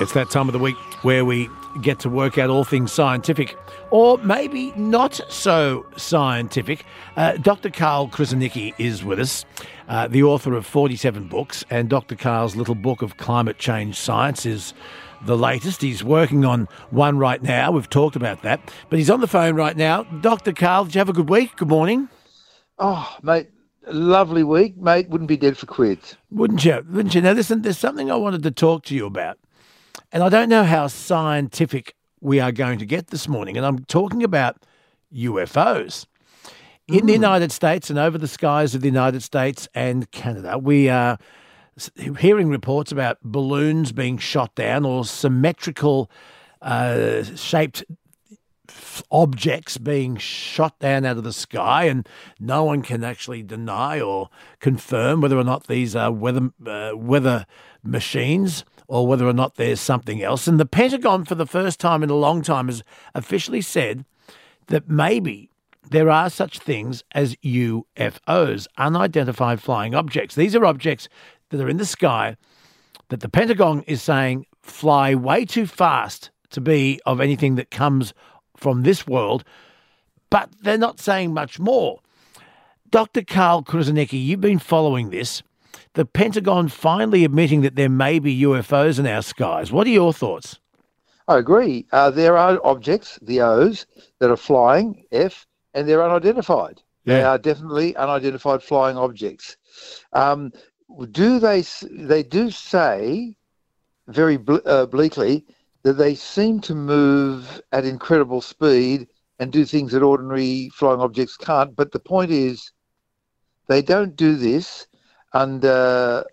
It's that time of the week where we get to work out all things scientific, or maybe not so scientific. Uh, Dr. Karl Kruszelnicki is with us, uh, the author of 47 books, and Dr. Karl's little book of climate change science is the latest. He's working on one right now. We've talked about that, but he's on the phone right now. Dr. Karl, did you have a good week? Good morning. Oh, mate, lovely week, mate. Wouldn't be dead for quids. Wouldn't you? Wouldn't you? Now, listen, there's something I wanted to talk to you about. And I don't know how scientific we are going to get this morning. And I'm talking about UFOs. In the United States and over the skies of the United States and Canada, we are hearing reports about balloons being shot down or symmetrical uh, shaped objects being shot down out of the sky, and no one can actually deny or confirm whether or not these are weather uh, weather machines or whether or not there's something else. And the Pentagon, for the first time in a long time, has officially said that maybe there are such things as UFOs, unidentified flying objects. These are objects that are in the sky that the Pentagon is saying fly way too fast to be of anything that comes from this world, but they're not saying much more. Dr. Karl Kruszelnicki, you've been following this. The Pentagon finally admitting that there may be UFOs in our skies. What are your thoughts? I agree. Uh, there are objects, the O's, that are flying, F, and they're unidentified. They are definitely unidentified flying objects. Um, do they? They do say very ble- uh, bleakly that they seem to move at incredible speed and do things that ordinary flying objects can't. But the point is, they don't do this under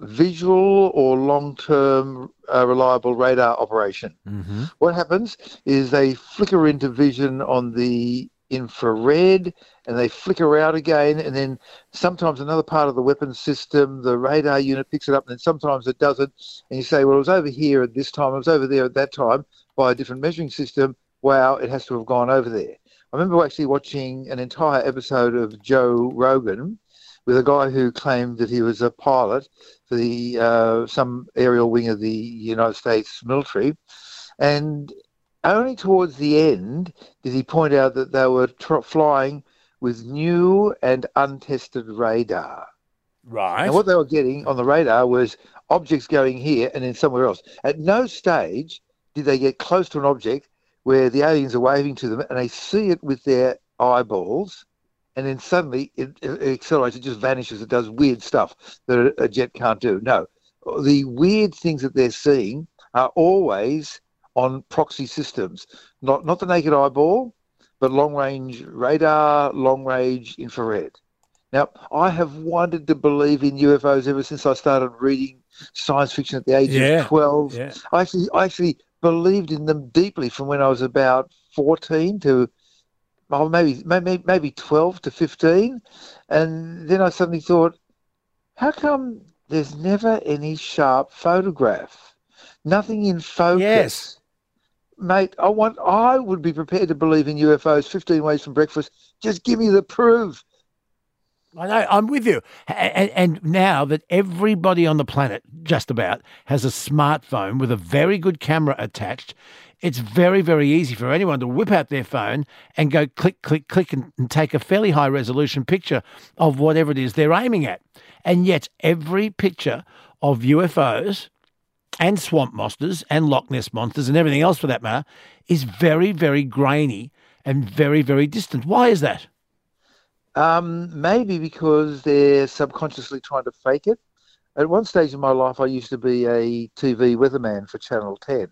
visual or long-term uh, reliable radar operation. Mm-hmm. What happens is they flicker into vision on the infrared and they flicker out again and then sometimes another part of the weapon system the radar unit picks it up and then sometimes it doesn't. And you say well it was over here at this time it was over there at that time by a different measuring system. Wow it has to have gone over there. I remember actually watching an entire episode of joe rogan with a guy who claimed that he was a pilot for the uh, some aerial wing of the United States military, and only towards the end did he point out that they were tr- flying with new and untested radar. Right. And what they were getting on the radar was objects going here and then somewhere else. At no stage did they get close to an object where the aliens are waving to them and they see it with their eyeballs, and then suddenly it, it accelerates, it just vanishes, it does weird stuff that a, a jet can't do. No, the weird things that they're seeing are always on proxy systems, not not the naked eyeball, but long range radar, long range infrared. Now, I have wanted to believe in UFOs ever since I started reading science fiction at the age Yeah, of 12. yeah. I actually, I actually believed in them deeply from when I was about 14 to oh, maybe, maybe, maybe 12 to 15. And then I suddenly thought, how come there's never any sharp photograph? Nothing in focus. Yes. Mate, I want I would be prepared to believe in UFOs 15 ways from breakfast. Just give me the proof. I know, I'm with you. And, and now that everybody on the planet, just about, has a smartphone with a very good camera attached, it's very, very easy for anyone to whip out their phone and go click, click, click and, and take a fairly high resolution picture of whatever it is they're aiming at. And yet, every picture of UFOs and swamp monsters and Loch Ness monsters and everything else for that matter is very, very grainy and very, very distant. Why is that? Um, maybe because they're subconsciously trying to fake it. At one stage in my life, I used to be a TV weatherman for Channel 10.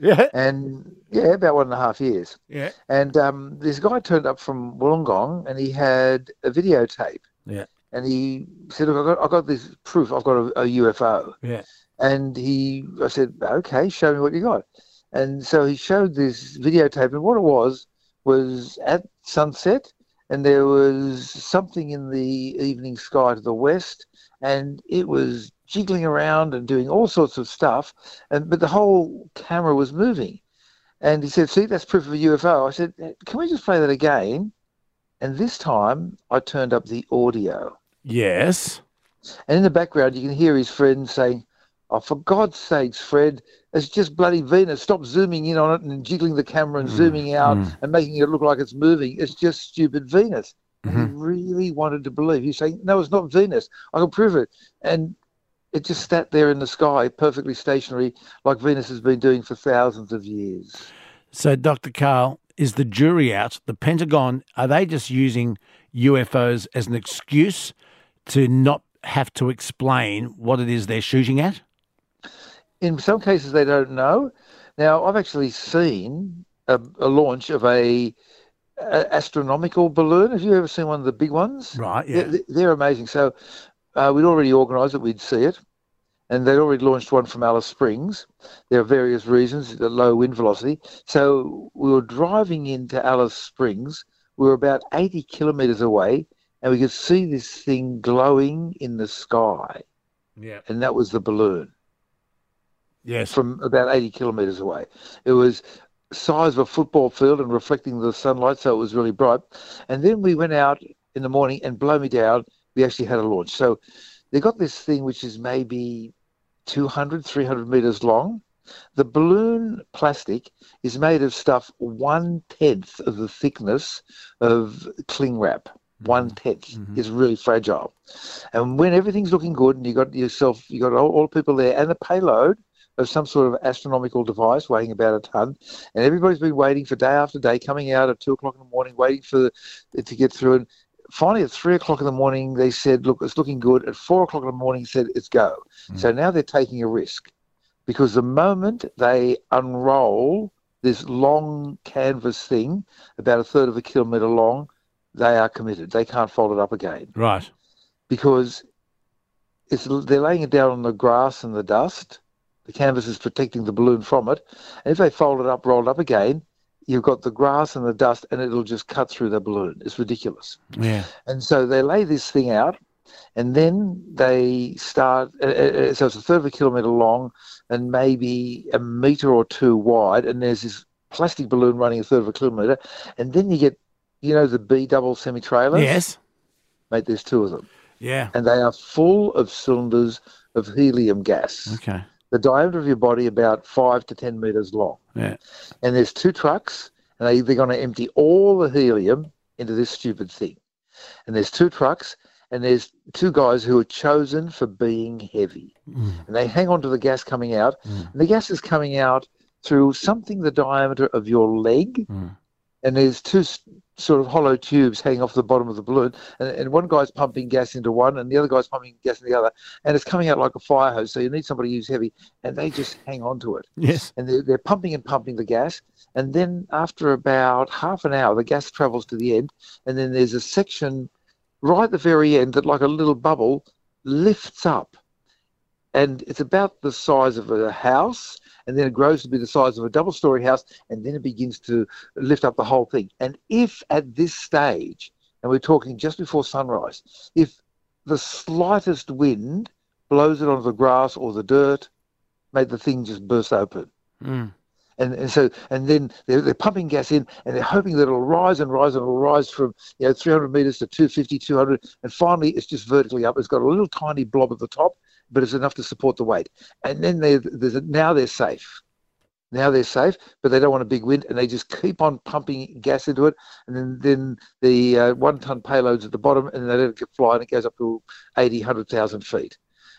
Yeah. And yeah, about one and a half years. Yeah. And um, this guy turned up from Wollongong and he had a videotape. Yeah. And he said, Look, I got, I got this proof. I've got a, a UFO. Yeah. And he, I said, okay, show me what you got. And so he showed this videotape, and what it was was at sunset, and there was something in the evening sky to the west, and it was jiggling around and doing all sorts of stuff, and but the whole camera was moving. And he said, "See, that's proof of a UFO." I said, "Can we just play that again?" And this time I turned up the audio. Yes. And in the background, you can hear his friend saying, Oh, for God's sakes, Fred, it's just bloody Venus. Stop zooming in on it and jiggling the camera and Mm, zooming out mm. and making it look like it's moving. It's just stupid Venus. Mhm. he really wanted to believe. He's saying, No, it's not Venus. I can prove it. And it just sat there in the sky, perfectly stationary, like Venus has been doing for thousands of years. So, Dr. Karl, is the jury out? The Pentagon, are they just using UFOs as an excuse to not have to explain what it is they're shooting at? In some cases, they don't know. Now, I've actually seen a, a launch of a, a astronomical balloon. Have you ever seen one of the big ones? Right, yeah. They're, they're amazing. So uh, we'd already organised that we'd see it, and they'd already launched one from Alice Springs. There are various reasons, the low wind velocity. So we were driving into Alice Springs. We were about 80 kilometres away, and we could see this thing glowing in the sky, Yeah. and that was the balloon Yes. from about 80 kilometres away. It was size of a football field and reflecting the sunlight, so it was really bright. And then we went out in the morning and blow me down, we actually had a launch. So they got this thing which is maybe 200, 300 metres long. The balloon plastic is made of stuff one tenth of the thickness of cling wrap. One tenth Mhm. is really fragile. And when everything's looking good and you got yourself, you got all, all the people there and the payload of some sort of astronomical device weighing about a ton, and everybody's been waiting for day after day, coming out at two o'clock in the morning, waiting for it to get through. And finally, at three o'clock in the morning, they said, "Look, it's looking good." At four o'clock in the morning, said, "It's go." So now they're taking a risk because the moment they unroll this long canvas thing, about a third of a kilometre long, they are committed. They can't fold it up again Right. because it's they're laying it down on the grass and the dust. The canvas is protecting the balloon from it. And if they fold it up, roll it up again, you've got the grass and the dust, and it'll just cut through the balloon. It's ridiculous. Yeah. And so they lay this thing out, and then they start. Uh, uh, so it's a third of a kilometre long, and maybe a metre or two wide. And there's this plastic balloon running a third of a kilometre, and then you get, you know, the B double semi trailers. Yes. mate. There's two of them Yeah. and they are full of cylinders of helium gas. Okay. The diameter of your body about five to ten meters long. Yeah. And there's two trucks, and they, they're going to empty all the helium into this stupid thing. And there's two trucks, and there's two guys who are chosen for being heavy. Mm. And they hang on to the gas coming out, Mm. and the gas is coming out through something the diameter of your leg, Mm. And there's two sort of hollow tubes hanging off the bottom of the balloon, and, and one guy's pumping gas into one, and the other guy's pumping gas into the other, and it's coming out like a fire hose. So you need somebody who's heavy, and they just hang on to it, Yes. and they're, they're pumping and pumping the gas, and then after about half an hour, the gas travels to the end, and then there's a section right at the very end that, like a little bubble, lifts up, and it's about the size of a house, and then it grows to be the size of a double-story house, and then it begins to lift up the whole thing. And if at this stage, and we're talking just before sunrise, if the slightest wind blows it onto the grass or the dirt, made the thing just burst open. Mm. And, and so and then they're, they're pumping gas in and they're hoping that it'll rise and rise and it'll rise from you know 300 meters to 250 200 and finally it's just vertically up it's got a little tiny blob at the top but it's enough to support the weight. And then they there's a, now they're safe. Now they're safe but they don't want a big wind and they just keep on pumping gas into it. And then then the uh, one ton payloads at the bottom and they let it fly and it goes up to 80 100,000 feet.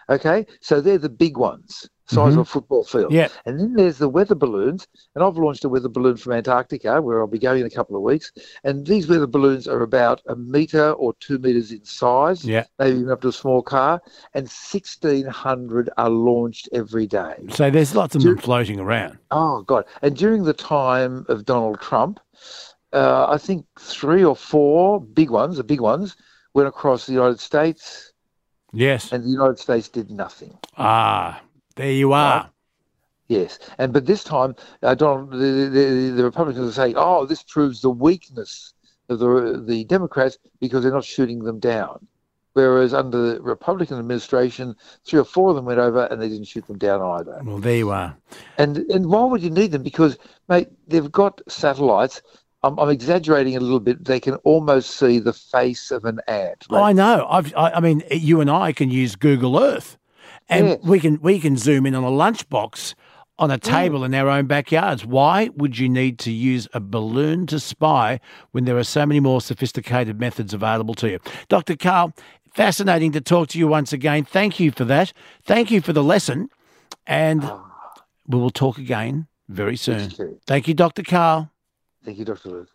Okay? So they're the big ones size Mhm. of a football field Yeah. and then there's the weather balloons, and I've launched a weather balloon from Antarctica, where I'll be going in a couple of weeks. And these weather balloons are about a metre or two metres in size, Yeah. maybe even up to a small car, and 1,600 are launched every day. So there's lots of Do- them floating around. Oh, God. And during the time of Donald Trump, uh, I think three or four big ones, the big ones, went across the United States, Yes. and the United States did nothing. Ah, there you are. Yes, and but this time, uh, Donald, the, the, the Republicans are saying, "Oh, this proves the weakness of the the Democrats because they're not shooting them down." Whereas under the Republican administration, three or four of them went over and they didn't shoot them down either. Well, there you are. And and why would you need them? Because mate, they've got satellites I'm, I'm exaggerating a little bit. They can almost see the face of an ant. I know. I've, I, I mean, you and I can use Google Earth, and Yes. we can we can zoom in on a lunchbox on a mm. table in our own backyards. Why would you need to use a balloon to spy when there are so many more sophisticated methods available to you? Dr. Karl, fascinating to talk to you once again. Thank you for that. Thank you for the lesson, and ah. we will talk again very soon. Thank you, Dr. Karl. Thank you, Dr. Luke.